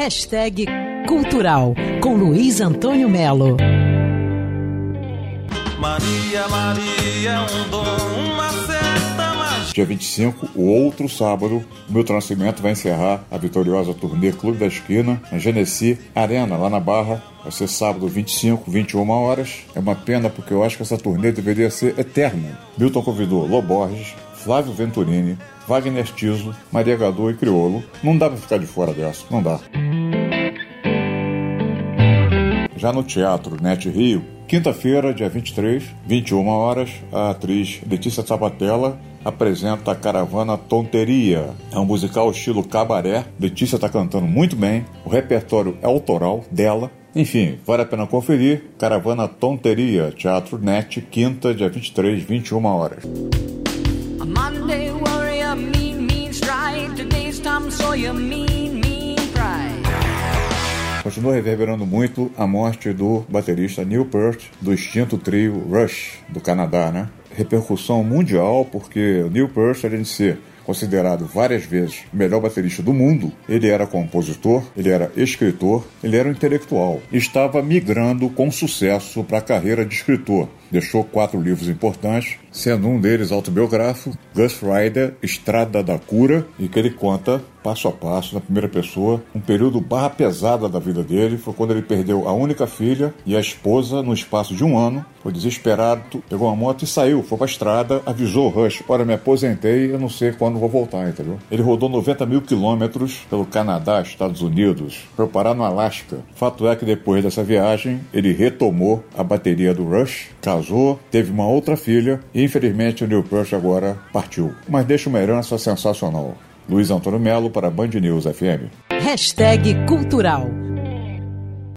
Hashtag Cultural com Luiz Antônio Melo. Maria, Maria, um dom, uma certa magia. Dia 25, o outro sábado, o Milton Nascimento vai encerrar a vitoriosa turnê Clube da Esquina na Genesi Arena, lá na Barra. Vai ser sábado 25, 21 horas. É uma pena porque eu acho que essa turnê deveria ser eterna. Milton convidou Loborges, Flávio Venturini, Wagner Tiso, Maria Gadu e Criolo. Não dá pra ficar de fora dessa, não dá. Já no Teatro Net Rio, quinta-feira, dia 23, 21 horas, a atriz Letícia Sabatella apresenta a Caravana Tonteria. É um musical estilo cabaré. Letícia está cantando muito bem, o repertório é autoral dela. Enfim, vale a pena conferir. Caravana Tonteria, Teatro Net, quinta, dia 23, 21 horas. A Monday warrior, mean, mean stride. Today's Tom Sawyer, mean, mean pride. Continua reverberando muito a morte do baterista Neil Peart, do extinto trio Rush, do Canadá, né? Repercussão mundial, porque o Neil Peart, além de ser considerado várias vezes o melhor baterista do mundo, ele era compositor, ele era escritor, ele era um intelectual. Estava migrando com sucesso para a carreira de escritor. Deixou quatro livros importantes, sendo um deles autobiográfico, Ghost Rider, Estrada da Cura, e que ele conta passo a passo, na primeira pessoa, um período barra pesada da vida dele. Foi quando ele perdeu a única filha e a esposa no espaço de um ano. Foi desesperado, pegou uma moto e saiu, foi pra estrada, avisou o Rush: Olha, me aposentei, eu não sei quando vou voltar, entendeu? Ele rodou 90 mil quilômetros pelo Canadá, Estados Unidos, foi parar no Alasca. Fato é que depois dessa viagem, ele retomou a bateria do Rush, casou, teve uma outra filha e infelizmente o Neil Peart agora partiu. Mas deixa uma herança sensacional. Luiz Antônio Melo para Band News FM. Hashtag Cultural